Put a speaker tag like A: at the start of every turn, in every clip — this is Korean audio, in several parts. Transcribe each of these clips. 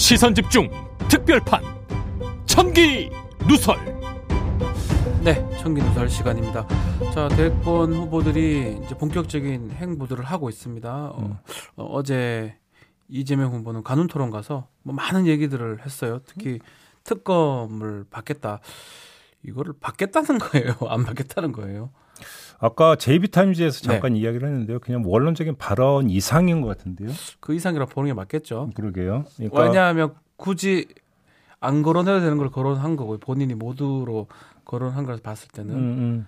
A: 시선 집중 특별판 천기 누설
B: 네, 청기 누설 시간입니다. 자, 대권 후보들이 이제 본격적인 행보들을 하고 있습니다.
C: 음.
B: 어, 제 이재명 후보는 간훈 토론 가서 뭐 많은 얘기들을 했어요. 특히 특검을 받겠다. 이거를 받겠다는 거예요? 안 받겠다는 거예요?
C: 아까 JB타임즈에서
B: 네.
C: 잠깐 이야기를 했는데요. 그냥 원론적인 발언 이상인 것 같은데요.
B: 그 이상이라 보는 게 맞겠죠.
C: 그러게요. 그러니까
B: 왜냐하면 굳이 안 거론해도 되는 걸 거론한 거고 본인이 모두로 거론한 걸 봤을 때는
C: 음, 음,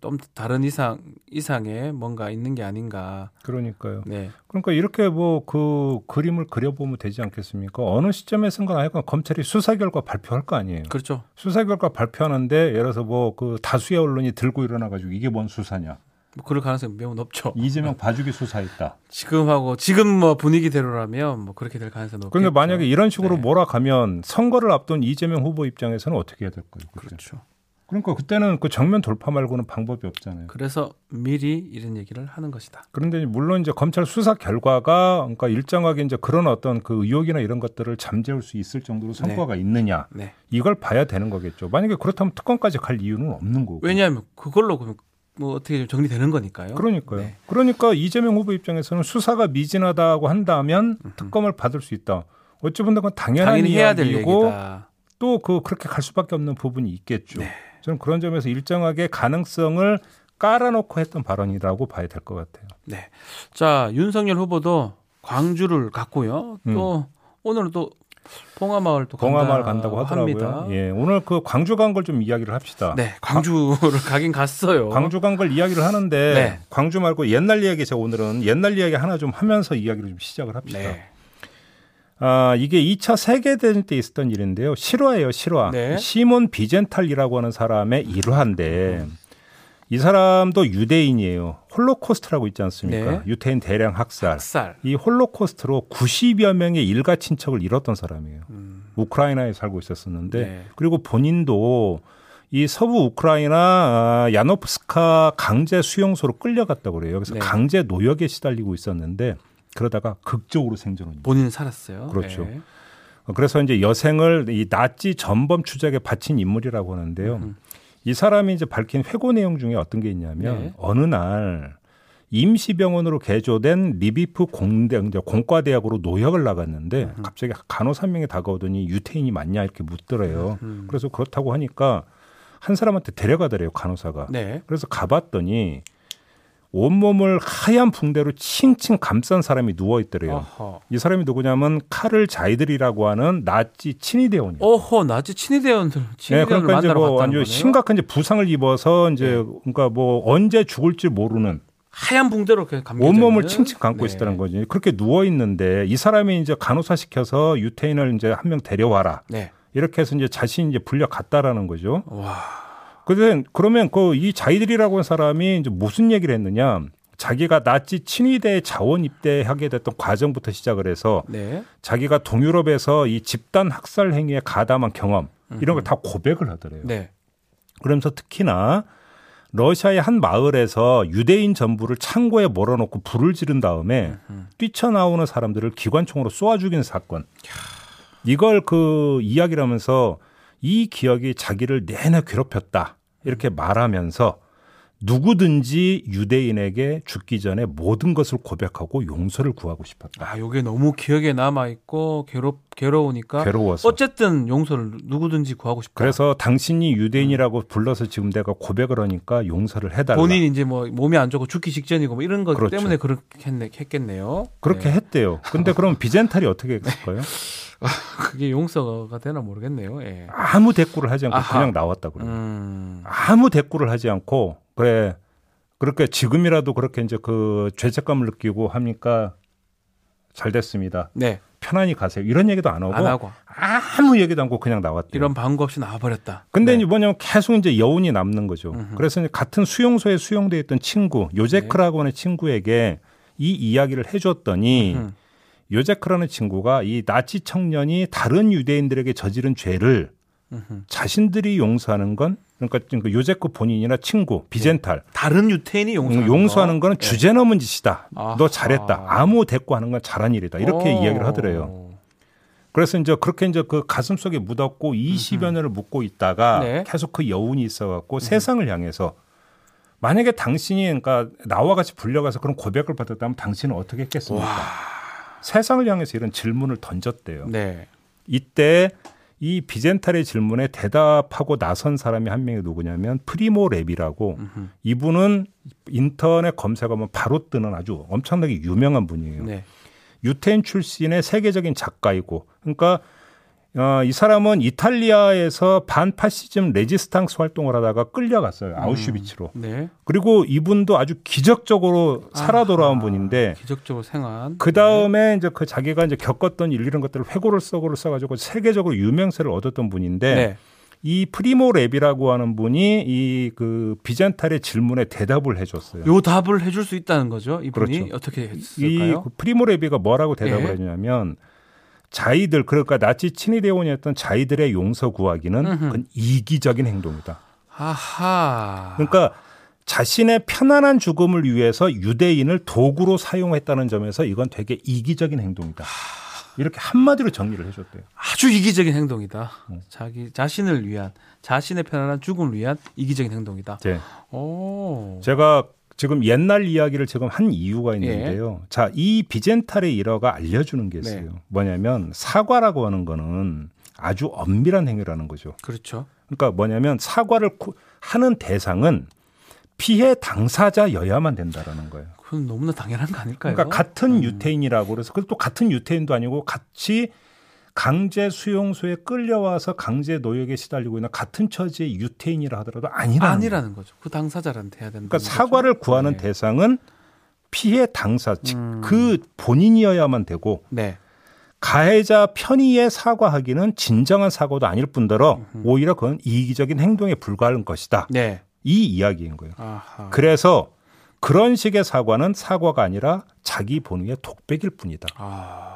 B: 좀 다른 이상 이상의 뭔가 있는 게 아닌가.
C: 그러니까요.
B: 네,
C: 그러니까 이렇게 뭐 그 그림을 그려보면 되지 않겠습니까? 어느 시점에선가 하여간 검찰이 수사 결과 발표할 거 아니에요.
B: 그렇죠.
C: 수사 결과 발표하는데 예를 들어서 뭐 그 다수의 언론이 들고 일어나가지고 이게 뭔 수사냐?
B: 뭐 그럴 가능성이 매우 높죠.
C: 이재명 봐주기 수사했다.
B: 지금하고 지금 뭐 분위기대로라면 뭐 그렇게 될 가능성이 높죠.
C: 그런데 만약에 이런 식으로
B: 네.
C: 몰아가면 선거를 앞둔 이재명 후보 입장에서는 어떻게 해야 될 거예요? 그때?
B: 그렇죠.
C: 그러니까 그때는 그 정면 돌파 말고는 방법이 없잖아요.
B: 그래서 미리 이런 얘기를 하는 것이다.
C: 그런데 물론 이제 검찰 수사 결과가 그러니까 일정하게 이제 그런 어떤 그 의혹이나 이런 것들을 잠재울 수 있을 정도로 성과가 있느냐
B: 네.
C: 이걸 봐야 되는 거겠죠. 만약에 그렇다면 특검까지 갈 이유는 없는 거고.
B: 왜냐하면 그걸로 그럼 뭐 어떻게 좀 정리되는 거니까요.
C: 그러니까요.
B: 네.
C: 그러니까 이재명 후보 입장에서는 수사가 미진하다고 한다면 특검을 받을 수 있다. 어찌 보면 그건 당연한 이야기고. 또 그 그렇게 갈 수밖에 없는 부분이 있겠죠.
B: 네.
C: 저는 그런 점에서 일정하게 가능성을 깔아놓고 했던 발언이라고 봐야 될 것 같아요.
B: 네. 자 윤석열 후보도 광주를 갔고요. 또 오늘은 또 봉화마을 또
C: 음. 봉화마을
B: 간다
C: 간다고 하더라고요.
B: 합니다.
C: 예, 오늘 그 광주 간 걸 좀 이야기를 합시다.
B: 네, 광주를 가긴 갔어요.
C: 광주 간 걸 이야기를 하는데
B: 네.
C: 광주 말고 옛날 이야기 제가 오늘은 옛날 이야기 하나 좀 하면서 이야기를 좀 시작을 합시다.
B: 네.
C: 아, 이게 2차 세계대전 때 있었던 일인데요. 실화예요, 실화.
B: 네.
C: 시몬 비젠탈이라고 하는 사람의 일화인데 이 사람도 유대인이에요. 홀로코스트라고 있지 않습니까?
B: 네.
C: 유태인 대량 학살.
B: 학살.
C: 이 홀로코스트로 90여 명의 일가 친척을 잃었던 사람이에요.
B: 음.
C: 우크라이나에 살고 있었었는데
B: 네.
C: 그리고 본인도 이 서부 우크라이나 아, 야노프스카 강제 수용소로 끌려갔다고 그래요. 그래서
B: 네.
C: 강제 노역에 시달리고 있었는데 그러다가 극적으로 생존을
B: 본인은 살았어요.
C: 그렇죠.
B: 네.
C: 그래서 이제 여생을 이 나치 전범 추적에 바친 인물이라고 하는데요.
B: 음.
C: 이 사람이 이제 밝힌 회고 내용 중에 어떤 게 있냐면
B: 네.
C: 어느 날 임시병원으로 개조된 리비프 공대 공과대학으로 노역을 나갔는데
B: 음.
C: 갑자기 간호사 한 명이 다가오더니 유태인이 맞냐 이렇게 묻더래요.
B: 음.
C: 그래서 그렇다고 하니까 한 사람한테 데려가더래요 간호사가.
B: 네.
C: 그래서 가봤더니 온몸을 하얀 붕대로 칭칭 감싼 사람이 누워 있더래요. 이 사람이 누구냐면 카를 자이들이라고 하는 나치 친위대원이에요.
B: 어허, 나치 친위대원들,
C: 네, 그러니까 이제 뭐 완전. 심각한 이제 부상을 입어서 이제
B: 네.
C: 그러니까 뭐 언제 죽을지 모르는
B: 하얀 붕대로 이렇게 감겨
C: 온몸을 칭칭 감고
B: 네.
C: 있었다는 거지. 그렇게 누워 있는데 이 사람이 이제 간호사 시켜서 유태인을 이제 한 명 데려와라.
B: 네.
C: 이렇게 해서 이제 자신이 이제 불려 갔다라는 거죠.
B: 와.
C: 근데 그러면 그 이 자이들이라고 하는 사람이 이제 무슨 얘기를 했느냐? 자기가 나치 친위대에 자원 입대하게 됐던 과정부터 시작을 해서
B: 네.
C: 자기가 동유럽에서 이 집단 학살 행위에 가담한 경험 이런 걸 다 고백을 하더래요.
B: 네.
C: 그러면서 특히나 러시아의 한 마을에서 유대인 전부를 창고에 몰아넣고 불을 지른 다음에 뛰쳐나오는 사람들을 기관총으로 쏘아 죽인 사건. 이걸 그 이야기를 하면서 이 기억이 자기를 내내 괴롭혔다. 이렇게 말하면서 누구든지 유대인에게 죽기 전에 모든 것을 고백하고 용서를 구하고 싶었다.
B: 아, 요게 너무 기억에 남아 있고 괴롭 괴로우니까
C: 괴로워서.
B: 어쨌든 용서를 누구든지 구하고 싶다.
C: 그래서 당신이 유대인이라고 불러서 지금 내가 고백을 하니까 용서를 해달라.
B: 본인이 이제 뭐 몸이 안 좋고 죽기 직전이고 뭐 이런 것
C: 그렇죠.
B: 때문에 그렇게 했네, 했겠네요.
C: 그렇게
B: 네.
C: 했대요. 근데 그럼 비젠탈이 어떻게 했을까요?
B: 그게 용서가 되나 모르겠네요. 예.
C: 아무 대꾸를 하지 않고
B: 아하.
C: 그냥 나왔다 그래요.
B: 음.
C: 아무 대꾸를 하지 않고 그래 그렇게 지금이라도 그렇게 이제 그 죄책감을 느끼고 하니까 잘 됐습니다.
B: 네.
C: 편안히 가세요. 이런 얘기도 안 하고
B: 안 하고
C: 아무 얘기도 않고 그냥 나왔대요.
B: 이런 방법 없이 나와버렸다.
C: 근데
B: 네.
C: 뭐냐면 계속 이제 여운이 남는 거죠.
B: 음흠.
C: 그래서 같은 수용소에 수용돼 있던 친구 요제크라고 하는 친구에게 이 이야기를 해줬더니
B: 음.
C: 요제크라는 친구가 이 나치 청년이 다른 유대인들에게 저지른 죄를
B: 음흠.
C: 자신들이 용서하는 건 그러니까 그 요제크 본인이나 친구 비젠탈
B: 다른 유태인이 용서하는,
C: 음, 용서하는 거 는
B: 네.
C: 주제 넘은 짓이다.
B: 아하.
C: 너 잘했다. 아무 대꾸하는 건 잘한 일이다. 이렇게
B: 오.
C: 이야기를 하더래요. 그래서 이제 그렇게 이제 그 가슴 속에 묻었고 20여 년을 묻고 있다가
B: 네.
C: 계속 그 여운이 있어갖고 세상을 향해서 만약에 당신이 그러니까 나와 같이 불려가서 그런 고백을 받았다면 당신은 어떻게 했겠습니까? 세상을 향해서 이런 질문을 던졌대요.
B: 네.
C: 이때 이 비젠탈의 질문에 대답하고 나선 사람이 한 명이 누구냐면 프리모 레비라고
B: 음흠.
C: 이분은 인터넷 검색하면 바로 뜨는 아주 엄청나게 유명한 분이에요.
B: 네.
C: 유태인 출신의 세계적인 작가이고 그러니까 어, 이 사람은 이탈리아에서 반파시즘 레지스탕스 활동을 하다가 끌려갔어요 아우슈비츠로
B: 네.
C: 그리고 이분도 아주 기적적으로 살아 돌아온. 분인데
B: 기적적으로 생환한.
C: 그 다음에 이제 그 자기가 이제 겪었던 일 이런 것들을 회고를 써 회고를 써 가지고 세계적으로 유명세를 얻었던 분인데
B: 네.
C: 이 프리모 랩이라고 하는 분이 이 그 비젠탈의 질문에 대답을 해줬어요.
B: 요 답을 해줄 수 있다는 거죠. 이분이
C: 그렇죠.
B: 어떻게
C: 이
B: 했을까요?
C: 그 프리모 레비가 뭐라고 대답을
B: 예.
C: 해주냐면 자이들 그러니까 나치 친위대원이었던 자이들의 용서 구하기는. 그건 이기적인 행동이다.
B: 아하.
C: 그러니까 자신의 편안한 죽음을 위해서 유대인을 도구로 사용했다는 점에서 이건 되게 이기적인 행동이다. 이렇게 한마디로 정리를 해줬대요.
B: 아주 이기적인 행동이다.
C: 음.
B: 자기 자신을 위한 자신의 편안한 죽음을 위한 이기적인 행동이다.
C: 네.
B: 오.
C: 제가 지금 옛날 이야기를 지금 한 이유가 있는데요. 자, 이 비젠탈의 일화가 알려주는 게 있어요.
B: 네.
C: 뭐냐면 사과라고 하는 거는 아주 엄밀한 행위라는 거죠.
B: 그렇죠.
C: 그러니까 뭐냐면 사과를 구- 하는 대상은 피해 당사자여야만 된다라는 거예요.
B: 그건 너무나 당연한 거 아닐까요?
C: 그러니까 같은
B: 음.
C: 유태인이라고 그래서 그또 같은 유태인도 아니고 같이 강제 수용소에 끌려와서 강제 노역에 시달리고 있는 같은 처지의 유태인이라 하더라도 아니라는
B: 아니라는 거죠. 그 당사자한테 해야 된다.
C: 그러니까 사과를 구하는
B: 네.
C: 대상은 피해 당사 즉
B: 음.
C: 그 본인이어야만 되고
B: 네.
C: 가해자 편의에 사과하기는 진정한 사과도 아닐 뿐더러 오히려 그건 이기적인 행동에 불과한 것이다.
B: 네.
C: 이 이야기인 거예요.
B: 아하.
C: 그래서 그런 식의 사과는 사과가 아니라 자기 본위의 독백일 뿐이다.
B: 아.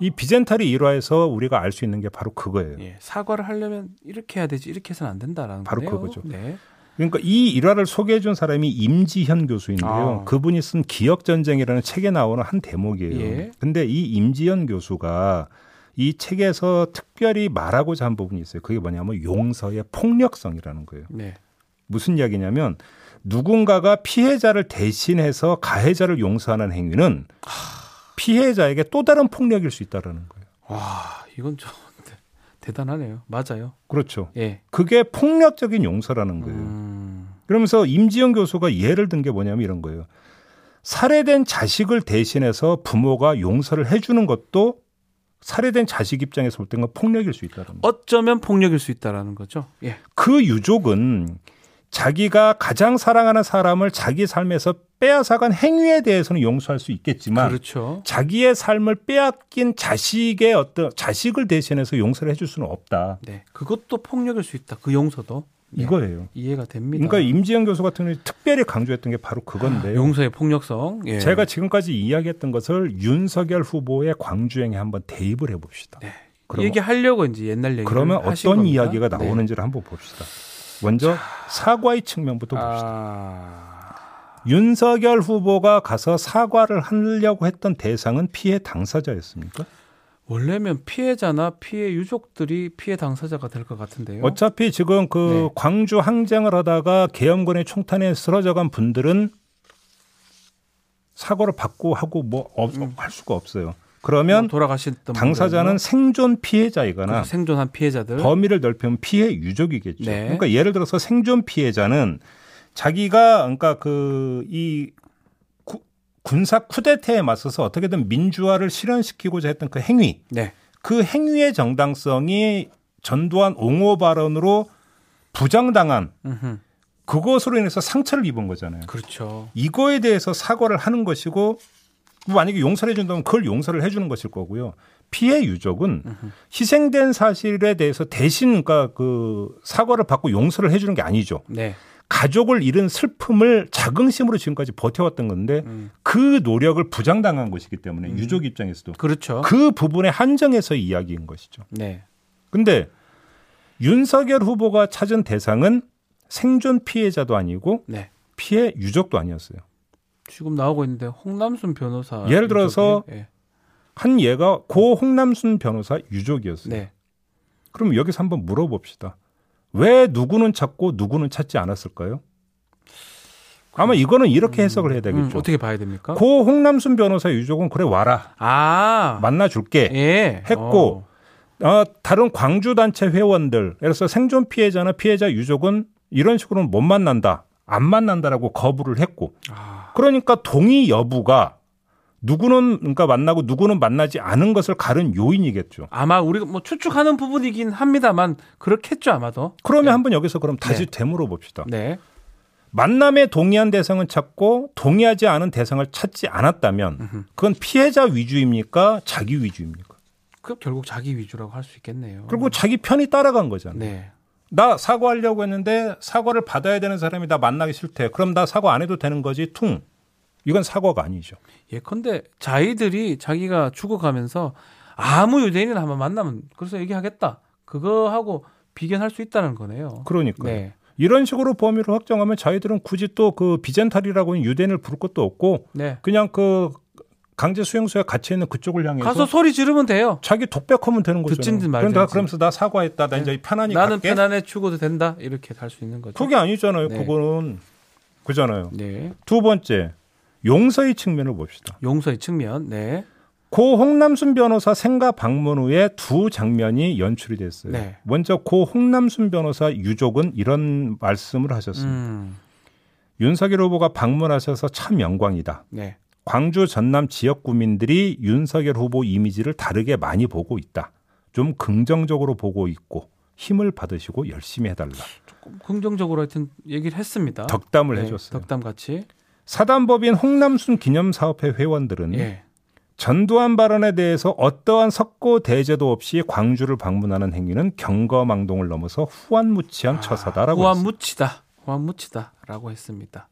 C: 이 비젠탈의 일화에서 우리가 알 수 있는 게 바로 그거예요.
B: 예. 사과를 하려면 이렇게 해야 되지 이렇게 해서는 안 된다라는
C: 바로
B: 거네요.
C: 그거죠.
B: 네.
C: 그러니까 이 일화를 소개해 준 사람이 임지현 교수인데요.
B: 아.
C: 그분이 쓴 기억 전쟁이라는 책에 나오는 한 대목이에요.
B: 예.
C: 근데 이 임지현 교수가 이 책에서 특별히 말하고자 한 부분이 있어요. 그게 뭐냐면 용서의 폭력성이라는 거예요.
B: 네.
C: 무슨 이야기냐면 누군가가 피해자를 대신해서 가해자를 용서하는 행위는 피해자에게 또 다른 폭력일 수 있다라는 거예요.
B: 와, 이건 좀 대- 대단하네요. 맞아요.
C: 그렇죠.
B: 예.
C: 그게 폭력적인 용서라는 거예요.
B: 음.
C: 그러면서 임지영 교수가 예를 든 게 뭐냐면 이런 거예요. 살해된 자식을 대신해서 부모가 용서를 해주는 것도 살해된 자식 입장에서 볼 때는 폭력일 수 있다는 거예요.
B: 어쩌면 폭력일 수 있다라는 거죠. 예.
C: 그 유족은 자기가 가장 사랑하는 사람을 자기 삶에서 빼앗아간 행위에 대해서는 용서할 수 있겠지만
B: 그렇죠.
C: 자기의 삶을 빼앗긴 자식의 어떤 자식을 대신해서 용서를 해줄 수는 없다.
B: 네. 그것도 폭력일 수 있다. 그 용서도. 네.
C: 이거예요.
B: 이해가 됩니다.
C: 그러니까 임지영 교수 같은 경우는 특별히 강조했던 게 바로 그건데요.
B: 용서의 폭력성. 예.
C: 제가 지금까지 이야기했던 것을 윤석열 후보의 광주행에 한번 대입을 해봅시다.
B: 네. 이
C: 그러면-
B: 얘기 하려고 이제 옛날 얘기
C: 그러면 어떤
B: 겁니다.
C: 이야기가
B: 네.
C: 나오는지를 한번 봅시다. 먼저 사과의 측면부터 봅시다.
B: 아.
C: 윤석열 후보가 가서 사과를 하려고 했던 대상은 피해 당사자였습니까?
B: 원래면 피해자나 피해 유족들이 피해 당사자가 될 것 같은데요.
C: 어차피 지금 그
B: 네.
C: 광주 항쟁을 하다가 계엄군의 총탄에 쓰러져간 분들은 사과를 받고 하고 뭐 할 수가 없어요. 그러면
B: 뭐 돌아가셨던
C: 당사자는. 생존 피해자이거나
B: 그래서 생존한 피해자들.
C: 범위를 넓히면 피해 유족이겠죠.
B: 네.
C: 그러니까 예를 들어서 생존 피해자는 자기가 그러니까 그 이 군사 쿠데타에 맞서서 어떻게든 민주화를 실현시키고자 했던 그 행위,
B: 네.
C: 그 행위의 정당성이 전두환 옹호 발언으로 부정당한. 그것으로 인해서 상처를 입은 거잖아요.
B: 그렇죠.
C: 이거에 대해서 사과를 하는 것이고 만약에 용서를 해준다면 그걸 용서를 해주는 것일 거고요. 피해 유족은 희생된 사실에 대해서 대신 그러니까 그 사과를 받고 용서를 해주는 게 아니죠.
B: 네.
C: 가족을 잃은 슬픔을 자긍심으로 지금까지 버텨왔던 건데
B: 음.
C: 그 노력을 부정당한 것이기 때문에 유족 입장에서도
B: 그렇죠.
C: 그 부분에 한정해서 이야기인 것이죠.
B: 네.
C: 근데 윤석열 후보가 찾은 대상은 생존 피해자도 아니고
B: 네.
C: 피해 유족도 아니었어요.
B: 지금 나오고 있는데 홍남순 변호사
C: 예를 들어서
B: 유족이, 예.
C: 한 얘가 고 홍남순 변호사 유족이었어요.
B: 네.
C: 그럼 여기서 한번 물어봅시다. 왜 누구는 찾고 누구는 찾지 않았을까요? 아마 이거는 이렇게 해석을 해야
B: 음,
C: 되겠죠.
B: 어떻게 봐야 됩니까?
C: 고 홍남순 변호사 유족은 그래 와라
B: 아.
C: 만나줄게
B: 예.
C: 했고
B: 어.
C: 어, 다른 광주 단체 회원들, 예를 들어서 생존 피해자나 피해자 유족은 이런 식으로는 못 만난다, 안 만난다라고 거부를 했고,
B: 아.
C: 그러니까 동의 여부가 누구는 그러니까 만나고 누구는 만나지 않은 것을 가른 요인이겠죠.
B: 아마 우리가 뭐 추측하는 부분이긴 합니다만 그렇겠죠 아마도.
C: 그러면
B: 네.
C: 한번 여기서 그럼 다시
B: 네.
C: 되물어 봅시다.
B: 네.
C: 만남에 동의한 대상은 찾고 동의하지 않은 대상을 찾지 않았다면. 그건 피해자 위주입니까? 자기 위주입니까?
B: 그 결국 자기 위주라고 할 수 있겠네요.
C: 그리고 자기 편이 따라간 거잖아요.
B: 네.
C: 나 사과하려고 했는데 사과를 받아야 되는 사람이 나 만나기 싫대. 그럼 나 사과 안 해도 되는 거지. 퉁. 이건 사과가 아니죠.
B: 예컨대 자기들이 자기가 죽어가면서 아무 유대인이나 한번 만나면 그래서 얘기하겠다. 그거 하고 비견할 수 있다는 거네요.
C: 그러니까 요
B: 네.
C: 이런 식으로 범위를 확정하면 자기들은 굳이 또 그 비젠탈이라고 하는 유대인을 부를 것도 없고
B: 네.
C: 그냥 그 강제 수용소에 갇혀 있는 그쪽을 향해서
B: 가서 소리 지르면 돼요.
C: 자기 독백하면 되는 거죠.
B: 듣진
C: 그런데
B: 말든지.
C: 그러면서 나 사과했다. 나
B: 네.
C: 이제 편안히
B: 나는
C: 갈게.
B: 편안해 죽어도 된다. 이렇게 할수 있는 거죠.
C: 그게 아니잖아요.
B: 네.
C: 그거는 그잖아요.
B: 네.
C: 두 번째 용서의 측면을 봅시다.
B: 용서의 측면. 네.
C: 고 홍남순 변호사 생가 방문 후에 두 장면이 연출이 됐어요.
B: 네.
C: 먼저 고 홍남순 변호사 유족은 이런 말씀을 하셨습니다.
B: 음.
C: 윤석열 후보가 방문하셔서 참 영광이다.
B: 네.
C: 광주 전남 지역 구민들이 윤석열 후보 이미지를 다르게 많이 보고 있다. 좀 긍정적으로 보고 있고 힘을 받으시고 열심히 해달라.
B: 조금 긍정적으로 하여튼 얘기를 했습니다.
C: 덕담을
B: 네,
C: 해줬어요.
B: 덕담 같이.
C: 사단법인 홍남순 기념사업회 회원들은
B: 예.
C: 전두환 발언에 대해서 어떠한 석고 대제도 없이 광주를 방문하는 행위는 경거망동을 넘어서 후안무치한 처사다라고.
B: 묻히다. 후안 묻히다라고 했습니다.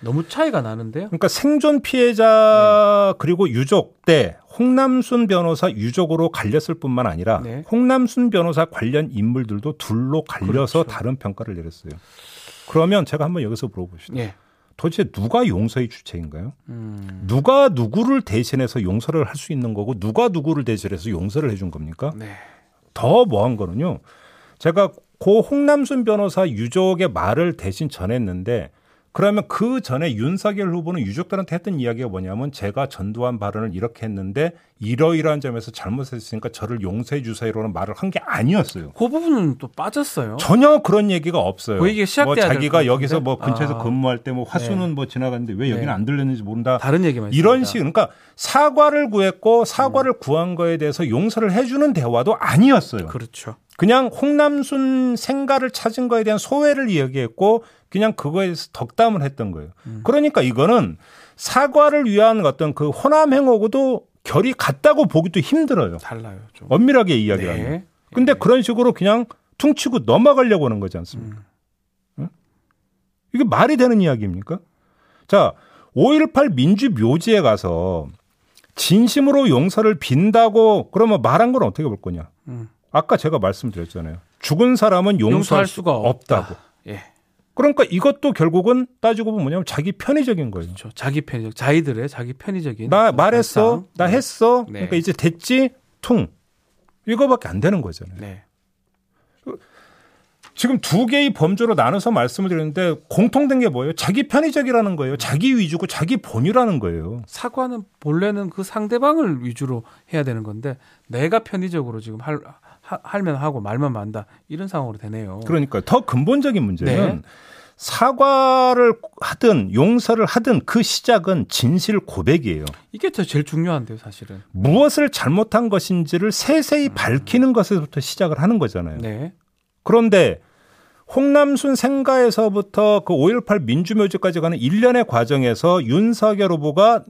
B: 너무 차이가 나는데요.
C: 그러니까 생존 피해자 그리고 유족 때 홍남순 변호사 유족으로 갈렸을 뿐만 아니라
B: 네.
C: 홍남순 변호사 관련 인물들도 둘로 갈려서
B: 그렇죠.
C: 다른 평가를 내렸어요. 그러면 제가 한번 여기서 물어봅시다.
B: 예.
C: 도대체 누가 용서의 주체인가요?
B: 음.
C: 누가 누구를 대신해서 용서를 할 수 있는 거고 누가 누구를 대신해서 용서를 해준 겁니까?
B: 네.
C: 더 뭐한 거는요. 제가 고 홍남순 변호사 유족의 말을 대신 전했는데 그러면 그 전에 윤석열 후보는 유족들한테 했던 이야기가 뭐냐면 제가 전두환 발언을 이렇게 했는데 이러이러한 점에서 잘못했으니까 저를 용서해 주세요라는 말을 한 게 아니었어요.
B: 그 부분은 또 빠졌어요.
C: 전혀 그런 얘기가 없어요. 뭐
B: 될것
C: 자기가? 여기서 뭐 근처에서
B: 아.
C: 근무할 때 뭐 화수는 뭐 지나갔는데 왜 여기는
B: 네.
C: 안 들렸는지 모른다.
B: 다른 얘기만
C: 이런. 식 그러니까 사과를 구했고 사과를
B: 음.
C: 구한 거에 대해서 용서를 해주는 대화도 아니었어요.
B: 그렇죠.
C: 그냥 홍남순 생가를 찾은 거에 대한 소회를 이야기했고 그냥 그거에 대해서 덕담을 했던 거예요.
B: 음.
C: 그러니까 이거는 사과를 위한 어떤 그 호남 행하고도 결이 같다고 보기도 힘들어요.
B: 달라요. 좀.
C: 엄밀하게 이야기하면.
B: 네.
C: 근데 그런 식으로 그냥 퉁치고 넘어가려고 하는 거지 않습니까?
B: 음.
C: 응? 이게 말이 되는 이야기입니까? 자, 5.18 민주 묘지에 가서 진심으로 용서를 빈다고 그러면 말한 건 어떻게 볼 거냐?
B: 음.
C: 아까 제가 말씀드렸잖아요. 죽은 사람은 용서할,
B: 용서할 수가
C: 없다고.
B: 없다. 예.
C: 그러니까 이것도 결국은 따지고 보면 뭐냐면 자기 편의적인 거예요.
B: 그렇죠. 자기 편의적, 자기들의 자기 편의적인.
C: 나 말했어,
B: 발상.
C: 나
B: 네.
C: 했어,
B: 네.
C: 그러니까 이제 됐지, 퉁. 이거밖에 안 되는 거잖아요.
B: 네.
C: 지금 두 개의 범주로 나눠서 말씀을 드렸는데 공통된 게 뭐예요? 자기 편의적이라는 거예요. 자기 위주고 자기 본유라는 거예요.
B: 사과는 본래는 그 상대방을 위주로 해야 되는 건데 내가 편의적으로 지금 할 하, 할면 하고 말만 만다 이런 상황으로 되네요.
C: 그러니까 더 근본적인 문제는
B: 네.
C: 사과를 하든 용서를 하든 그 시작은 진실 고백이에요.
B: 이게 더 제일 중요한데요, 사실은.
C: 무엇을 잘못한 것인지를 세세히 밝히는 것에서부터 시작을 하는 거잖아요.
B: 네.
C: 그런데 홍남순 생가에서부터 그 5.18 민주묘지까지 가는 일련의 과정에서 윤석열 후보가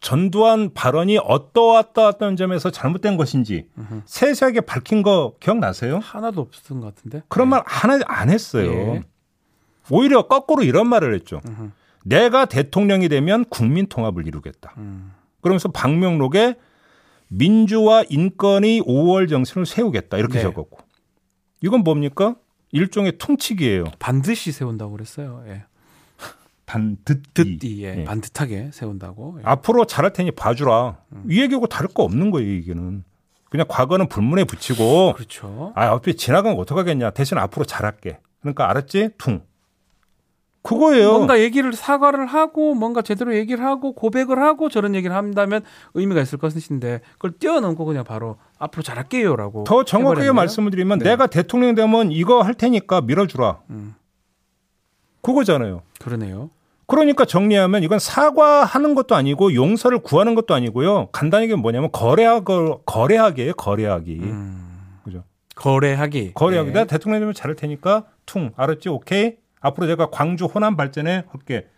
C: 전두환 발언이 어떠어떠했던 점에서 잘못된 것인지
B: 음흠.
C: 세세하게 밝힌 거 기억나세요?
B: 하나도 없었던 것 같은데.
C: 그런
B: 네.
C: 말 하나 안 했어요.
B: 예.
C: 오히려 거꾸로 이런 말을 했죠.
B: 음흠.
C: 내가 대통령이 되면 국민 통합을 이루겠다.
B: 음.
C: 그러면서 방명록에 민주화 인권의 5월 정신을 세우겠다 이렇게
B: 네.
C: 적었고 이건 뭡니까? 일종의 퉁치기예요.
B: 반드시 세운다고 그랬어요. 예.
C: 반듯이.
B: 듣이 예,
C: 예.
B: 반듯하게 세운다고. 예.
C: 앞으로 잘할 테니 봐주라.
B: 음.
C: 이 얘기하고 다를 거 없는 거예요, 이게는. 그냥 과거는 불문에 붙이고,
B: 그렇죠.
C: 아, 어차피 지나간 거 어떡하겠냐. 대신 앞으로 잘할게. 그러니까 알았지? 퉁. 그거예요.
B: 뭔가 얘기를 사과를 하고 뭔가 제대로 얘기를 하고 고백을 하고 저런 얘기를 한다면 의미가 있을 것인데 그걸 뛰어넘고 그냥 바로 앞으로 잘할게요라고
C: 더 정확하게
B: 해버렸네요.
C: 말씀을 드리면
B: 네.
C: 내가 대통령 되면 이거 할 테니까 밀어주라.
B: 음.
C: 그거잖아요.
B: 그러네요.
C: 그러니까 정리하면 이건 사과하는 것도 아니고 용서를 구하는 것도 아니고요. 간단하게 뭐냐면 거래하고 거래하기예요. 거래하기.
B: 음.
C: 그죠?
B: 거래하기.
C: 거래하기.
B: 네.
C: 내가 대통령 되면 잘할 테니까 퉁 알았지? 오케이. 앞으로 내가 광주 호남 발전에 할게.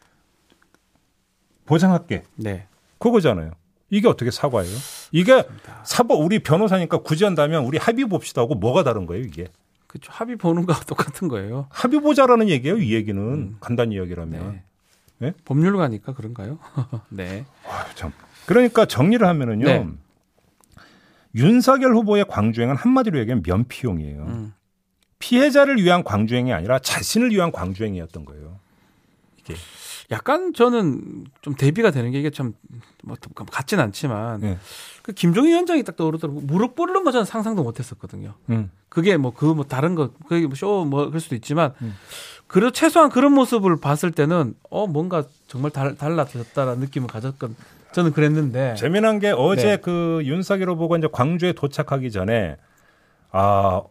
C: 보장할게.
B: 네.
C: 그거잖아요. 이게 어떻게 사과예요? 이게 사법 우리 변호사니까 굳이 한다면 우리 합의 봅시다 하고 뭐가 다른 거예요, 이게?
B: 그렇죠. 합의 보는 거와 똑같은 거예요.
C: 합의 보자라는 얘기예요, 이 얘기는.
B: 음.
C: 간단히 이야기라면.
B: 네.
C: 네?
B: 법률가니까 그런가요? 네.
C: 아유, 참. 그러니까 정리를 하면은요.
B: 네.
C: 윤석열 후보의 광주행은 한마디로 얘기하면 면피용이에요.
B: 음.
C: 피해자를 위한 광주행이 아니라 자신을 위한 광주행이었던 거예요. 이게.
B: 약간 저는 좀 대비가 되는 게 이게 참뭐 같진 않지만
C: 네.
B: 그 김종인 위원장이 딱 떠오르더라고 무릎 꿇는 거 저는 상상도 못했었거든요.
C: 음.
B: 그게 뭐 그뭐 다른 거 그게 뭐쇼뭐 그럴 수도 있지만
C: 음.
B: 그래도 최소한 그런 모습을 봤을 때는 어 뭔가 정말 달, 달라졌다라는 느낌을 가졌건 저는 그랬는데
C: 재미난 게 어제
B: 네.
C: 그 윤석열 후보가 이제 광주에 도착하기 전에 아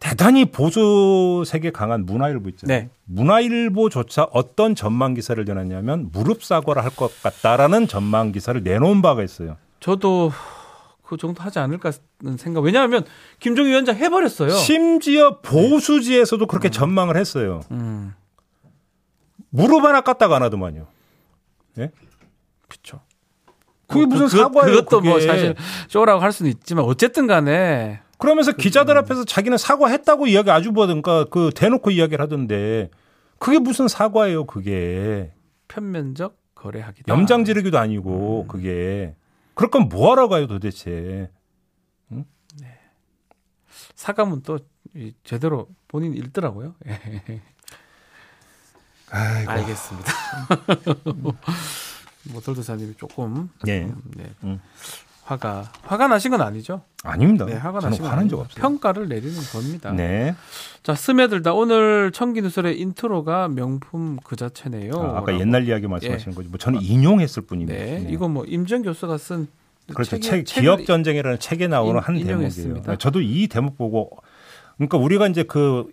C: 대단히 보수 세계 강한 문화일보 있잖아요.
B: 네.
C: 문화일보조차 어떤 전망 기사를 내놨냐면 무릎 사과를 할 것 같다라는 전망 기사를 내놓은 바가 있어요.
B: 저도 그 정도 하지 않을까는 생각. 왜냐하면 김종인 위원장 해버렸어요.
C: 심지어 보수지에서도 그렇게 전망을 했어요.
B: 음,
C: 무릎 하나 깠다가 안 하더만요.
B: 그렇죠.
C: 그게 무슨 사과예요?
B: 그것도 뭐
C: 그게.
B: 사실 쇼라고 할 수는 있지만 어쨌든 간에
C: 그러면서 기자들 앞에서 자기는 사과했다고 이야기 아주 뭐든가 그 대놓고 이야기를 하던데 그게 무슨 사과예요? 그게
B: 편면적 거래하기다.
C: 염장 지르기도 아니고 그게 그럴 건 뭐하러 가요 도대체?
B: 사과문 또 이- 제대로 본인 읽더라고요. 예.
C: 아이고.
B: 알겠습니다. 모털도사님이 조금
C: 네.
B: 음, 네.
C: 음.
B: 화가 화가 나신 건 아니죠?
C: 아닙니다.
B: 네, 화가 나신 건
C: 화난 적 없어요.
B: 평가를 내리는 겁니다.
C: 네.
B: 자 스며들다 오늘 천기누설의 intro가 명품 그 자체네요.
C: 아,
B: 라고.
C: 옛날 이야기 말씀하시는 거지. 뭐 저는 인용했을 뿐입니다.
B: 네,
C: 네.
B: 이거 뭐 임정 교수가 쓴
C: 그렇죠.
B: 책,
C: 기업 전쟁이라는 책에 나오는
B: 인-
C: 한 대목이에요. 네, 저도 이 대목 보고 그러니까 우리가 이제 그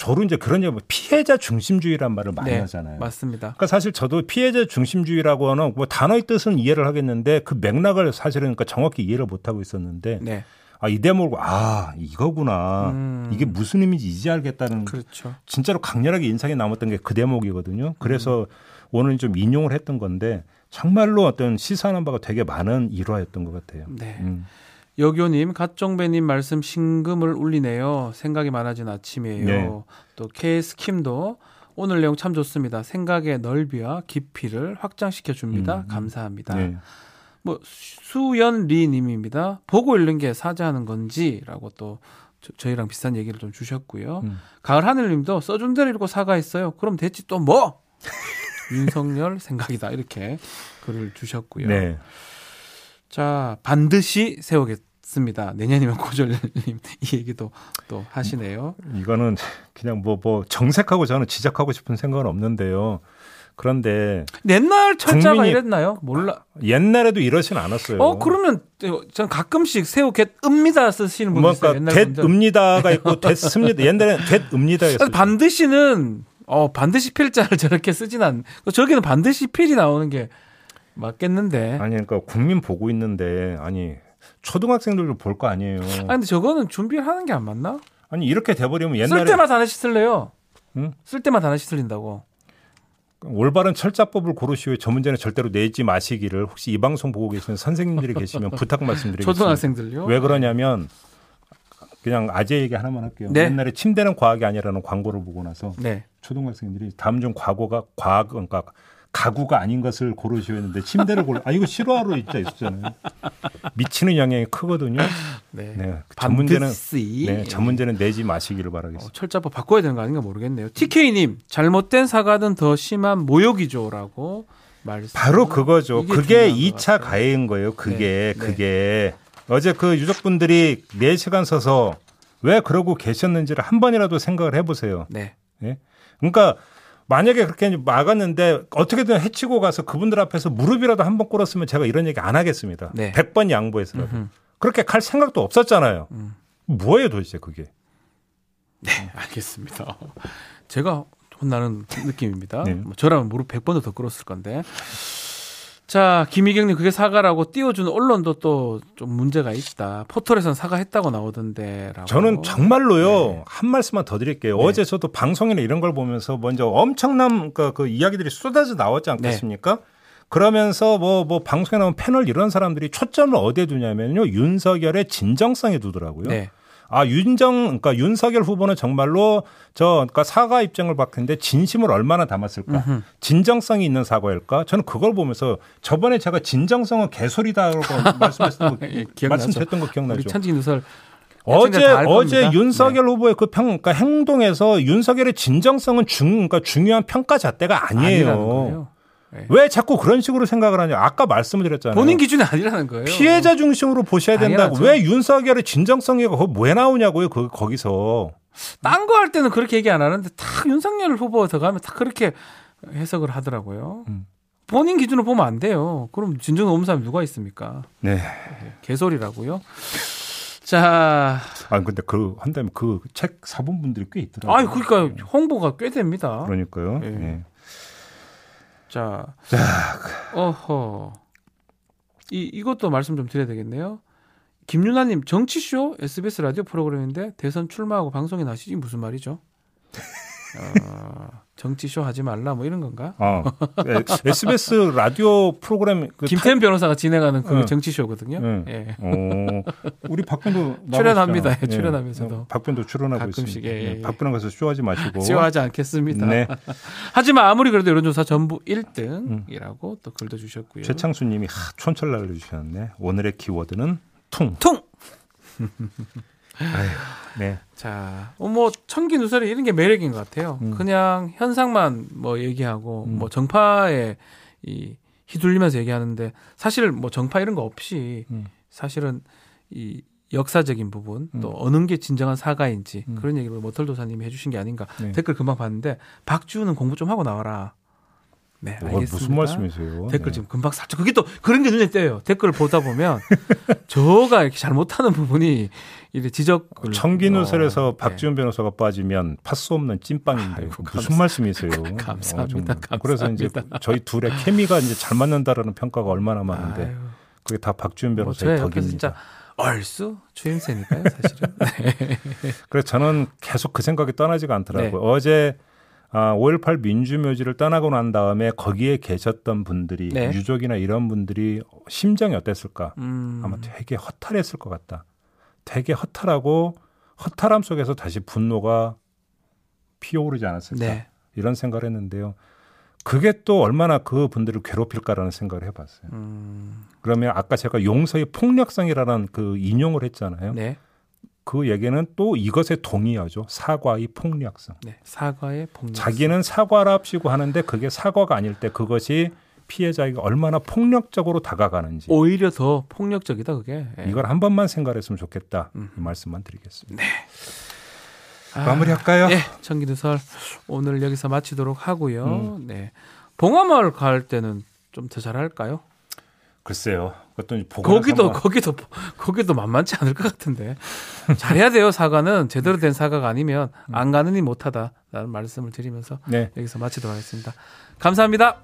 C: 저로 이제 그런 얘기 피해자 중심주의란 말을 많이
B: 네,
C: 하잖아요.
B: 맞습니다.
C: 그러니까 사실 저도 피해자 중심주의라고 하는 뭐 단어의 뜻은 이해를 하겠는데 그 맥락을 사실은 그러니까 정확히 이해를 못 하고 있었는데
B: 네,
C: 아이 대목을 아 이거구나
B: 음.
C: 이게 무슨 의미인지 이제 알겠다는
B: 그렇죠.
C: 진짜로 강렬하게 인상이 남았던 게 그 대목이거든요. 그래서
B: 음.
C: 오늘 좀 인용을 했던 건데 정말로 어떤 시사하는 바가 되게 많은 일화였던 것 같아요.
B: 네.
C: 음.
B: 여교님, 갓종배님 말씀 신금을 울리네요. 생각이 많아진 아침이에요.
C: 네.
B: 또 K스킴도 오늘 내용 참 좋습니다. 생각의 넓이와 깊이를 확장시켜 줍니다.
C: 음, 음.
B: 감사합니다.
C: 네.
B: 뭐 수연리 님입니다. 보고 읽는 게 사죄하는 건지라고 또 저, 희랑 비슷한 얘기를 좀 주셨고요.
C: 음.
B: 가을 하늘 님도 써준 대로 읽고 사과했어요. 그럼 됐지 또 뭐? 윤석열 생각이다 이렇게 글을 주셨고요.
C: 네.
B: 자 반드시 세우겠습니다. 내년이면 고졸님 이 얘기도 또 하시네요.
C: 이거는 그냥 뭐뭐 정색하고 저는 지적하고 싶은 생각은 없는데요. 그런데
B: 옛날 철자가 이랬나요? 몰라.
C: 옛날에도 이러진 않았어요.
B: 어 그러면 전 가끔씩 세우겠 읍니다 쓰시는 분들 있어요. 분들.
C: 됐읍니다가 있고 됐습니다. 옛날에는 됐읍니다였어요.
B: 사실 반드시는 어 반드시 필자를 저렇게 쓰진 않. 저기는 반드시 필이 나오는 게 맞겠는데.
C: 아니 그러니까 국민 보고 있는데 아니 초등학생들도 볼 거 아니에요.
B: 아 근데 저거는 준비를 하는 게 안 맞나?
C: 아니 이렇게 돼버리면
B: 쓸
C: 옛날에
B: 때마다 하나씩 쓸래요.
C: 응?
B: 쓸 때마다 하나씩 쓸린다고.
C: 올바른 철자법을 고르시오. 저 문제는 절대로 내지 마시기를 혹시 이 방송 보고 계시는 선생님들이 계시면 부탁 말씀드리겠습니다.
B: 초등학생들요.
C: 왜 그러냐면 그냥 아재 얘기 하나만 할게요.
B: 네.
C: 옛날에 침대는 과학이 아니라는 광고를 보고 나서
B: 네.
C: 초등학생들이 다음 중 과거가 과학 그러니까 가구가 아닌 것을 고르시오 했는데 침대를 고르 아 이거 실화로 있자 있었잖아요. 미치는 영향이 크거든요.
B: 네.
C: 네. 전 문제는 네, 전 문제는 내지 마시기를 바라겠습니다.
B: 어, 철자법 바꿔야 되는 거 아닌가 모르겠네요. TK님 잘못된 사과는 더 심한 모욕이죠라고 말씀.
C: 바로 그거죠. 그게
B: 중요한 것
C: 2차
B: 같아요.
C: 가해인 거예요. 그게
B: 네, 네.
C: 그게 어제 그 유족분들이 4 시간 서서 왜 그러고 계셨는지를 한 번이라도 생각을 해보세요.
B: 네.
C: 그러니까 만약에 그렇게 막았는데 어떻게든 해치고 가서 그분들 앞에서 무릎이라도 한 번 꿇었으면 제가 이런 얘기 안 하겠습니다.
B: 네.
C: 100번 양보해서라도.
B: 음흠.
C: 그렇게 갈 생각도 없었잖아요.
B: 음.
C: 뭐예요 도대체 그게.
B: 네, 알겠습니다. 제가 혼나는 느낌입니다.
C: 네.
B: 뭐 저라면 무릎 100번도 더 꿇었을 건데. 자, 김희경님 그게 사과라고 띄워주는 언론도 또 좀 문제가 있다. 포털에선 사과했다고 나오던데 라고.
C: 저는 정말로요
B: 네.
C: 한 말씀만 더 드릴게요.
B: 네.
C: 어제 저도 방송이나 이런 걸 보면서 먼저 엄청난 그, 그 이야기들이 쏟아져 나왔지
B: 네.
C: 않겠습니까? 그러면서 뭐, 뭐 방송에 나온 패널 이런 사람들이 초점을 어디에 두냐면요. 윤석열의 진정성에 두더라고요.
B: 네.
C: 아, 윤정, 그러니까 윤석열 후보는 정말로 저, 그러니까 사과 입장을 봤는데 진심을 얼마나 담았을까?
B: 음흠.
C: 진정성이 있는 사과일까? 저는 그걸 보면서 저번에 제가 진정성은 개소리다라고 말씀하셨던 거,
B: 예, 기억나죠.
C: 말씀드렸던 거
B: 우리
C: 기억나죠?
B: 천지 누설
C: 어제 어제
B: 겁니다.
C: 윤석열 후보의 그 평, 그러니까 행동에서 윤석열의 진정성은 중, 그러니까 중요한 평가 잣대가 아니에요.
B: 네.
C: 왜 자꾸 그런 식으로 생각을 하냐? 아까 말씀을 드렸잖아요.
B: 본인 기준이 아니라는 거예요.
C: 피해자 중심으로 보셔야 된다고.
B: 당연하죠.
C: 왜 윤석열의 진정성이 거기 왜 나오냐고요? 그 거기서.
B: 딴 거 할 때는 그렇게 얘기 안 하는데 딱 윤석열 후보 들어가면 다 그렇게 해석을 하더라고요.
C: 음.
B: 본인 기준으로 보면 안 돼요. 그럼 진정 없는 사람이 누가 있습니까?
C: 네.
B: 개소리라고요. 자,
C: 아 근데 그 한다면 그 책 사본 분들이 꽤 있더라고요.
B: 아이 그러니까 홍보가 꽤 됩니다.
C: 그러니까요.
B: 예.
C: 네.
B: 자, 어허. 이 이것도 말씀 좀 드려야 되겠네요. 김윤아님 정치쇼 SBS 라디오 프로그램인데 대선 출마하고 방송에 나시지 무슨 말이죠? 어, 정치쇼 하지 말라 뭐 이런 건가?
C: 어. 예, SBS 라디오 프로그램 그
B: 김태현 변호사가 진행하는 그
C: 응.
B: 정치쇼거든요.
C: 응.
B: 예.
C: 어, 우리 박변도
B: 출연합니다. 예, 출연하면서도.
C: 어, 박변도 출연하고
B: 가끔씩,
C: 있습니다.
B: 예, 예, 예.
C: 박변 가서 쇼하지 마시고.
B: 지워하지 않겠습니다.
C: 네.
B: 하지만 아무리 그래도 여론조사 전부 1등이라고 또 글도 주셨고요.
C: 최창수님이 하, 촌철 날려주셨네. 오늘의 키워드는 퉁.
B: 통!
C: 네.
B: 자, 어, 뭐 청기 누설이 이런 게 매력인 것 같아요.
C: 음.
B: 그냥 현상만 뭐 얘기하고
C: 음.
B: 뭐 정파에 이 휘둘리면서 얘기하는데 사실 뭐 정파 이런 거 없이
C: 음.
B: 사실은 이 역사적인 부분 또
C: 음.
B: 어느 게 진정한 사과인지
C: 음.
B: 그런 얘기를 모털도사님이 해주신 게 아닌가
C: 네.
B: 댓글 금방 봤는데 박주는 공부 좀 하고 나와라. 네,
C: 어,
B: 알겠습니다.
C: 무슨 말씀이세요?
B: 댓글
C: 네.
B: 지금 금방 살짝 그게 또 그런 게 눈에 띄어요. 댓글을 보다 보면 저가 이렇게 잘못하는 부분이 이래 지적을
C: 청기누설에서
B: 어,
C: 박지훈 변호사가 빠지면 파수 없는 찐빵인데
B: 아이고,
C: 무슨 말씀이세요?
B: 감사합니다.
C: 정말. 그래서 이제 저희 둘의 케미가 이제 잘 맞는다라는 평가가 얼마나
B: 네.
C: 많은데
B: 아유,
C: 그게 다 박지훈
B: 뭐
C: 변호사의
B: 옆에서
C: 덕입니다.
B: 진짜 얼쑤 추임새니까요, 사실은. 네.
C: 그래서 저는 계속 그 생각이 떠나지가 않더라고요. 어제 아, 5.18 민주묘지를 떠나고 난 다음에 거기에 계셨던 분들이
B: 네.
C: 유족이나 이런 분들이 심정이 어땠을까?
B: 음,
C: 아마 되게 허탈했을 것 같다. 되게 허탈하고 허탈함 속에서 다시 분노가 피어오르지 않았을까?
B: 네.
C: 이런 생각을 했는데요. 그게 또 얼마나 그 분들을 괴롭힐까라는 생각을 해봤어요.
B: 음,
C: 그러면 아까 제가 용서의 폭력성이라는 그 인용을 했잖아요.
B: 네,
C: 그 얘기는 또 이것에 동의하죠. 사과의 폭력성.
B: 네. 사과의 폭력.
C: 자기는 사과랍시고 하는데 그게 사과가 아닐 때 그것이 피해자에게 얼마나 폭력적으로 다가가는지
B: 오히려 더 폭력적이다, 그게. 예.
C: 이걸 한 번만 생각했으면 좋겠다.
B: 음.
C: 이 말씀만 드리겠습니다.
B: 아,
C: 마무리할까요?
B: 예, 청기누설 오늘 여기서 마치도록 하고요.
C: 음.
B: 네. 봉화마을 갈 때는 좀 더 잘할까요?
C: 글쎄요. 그것도
B: 거기도 거기도 거기도 만만치 않을 것 같은데 잘해야 돼요 사과는 제대로 된 사과가 아니면 안 가느니 못하다라는 말씀을 드리면서
C: 네.
B: 여기서 마치도록 하겠습니다. 감사합니다.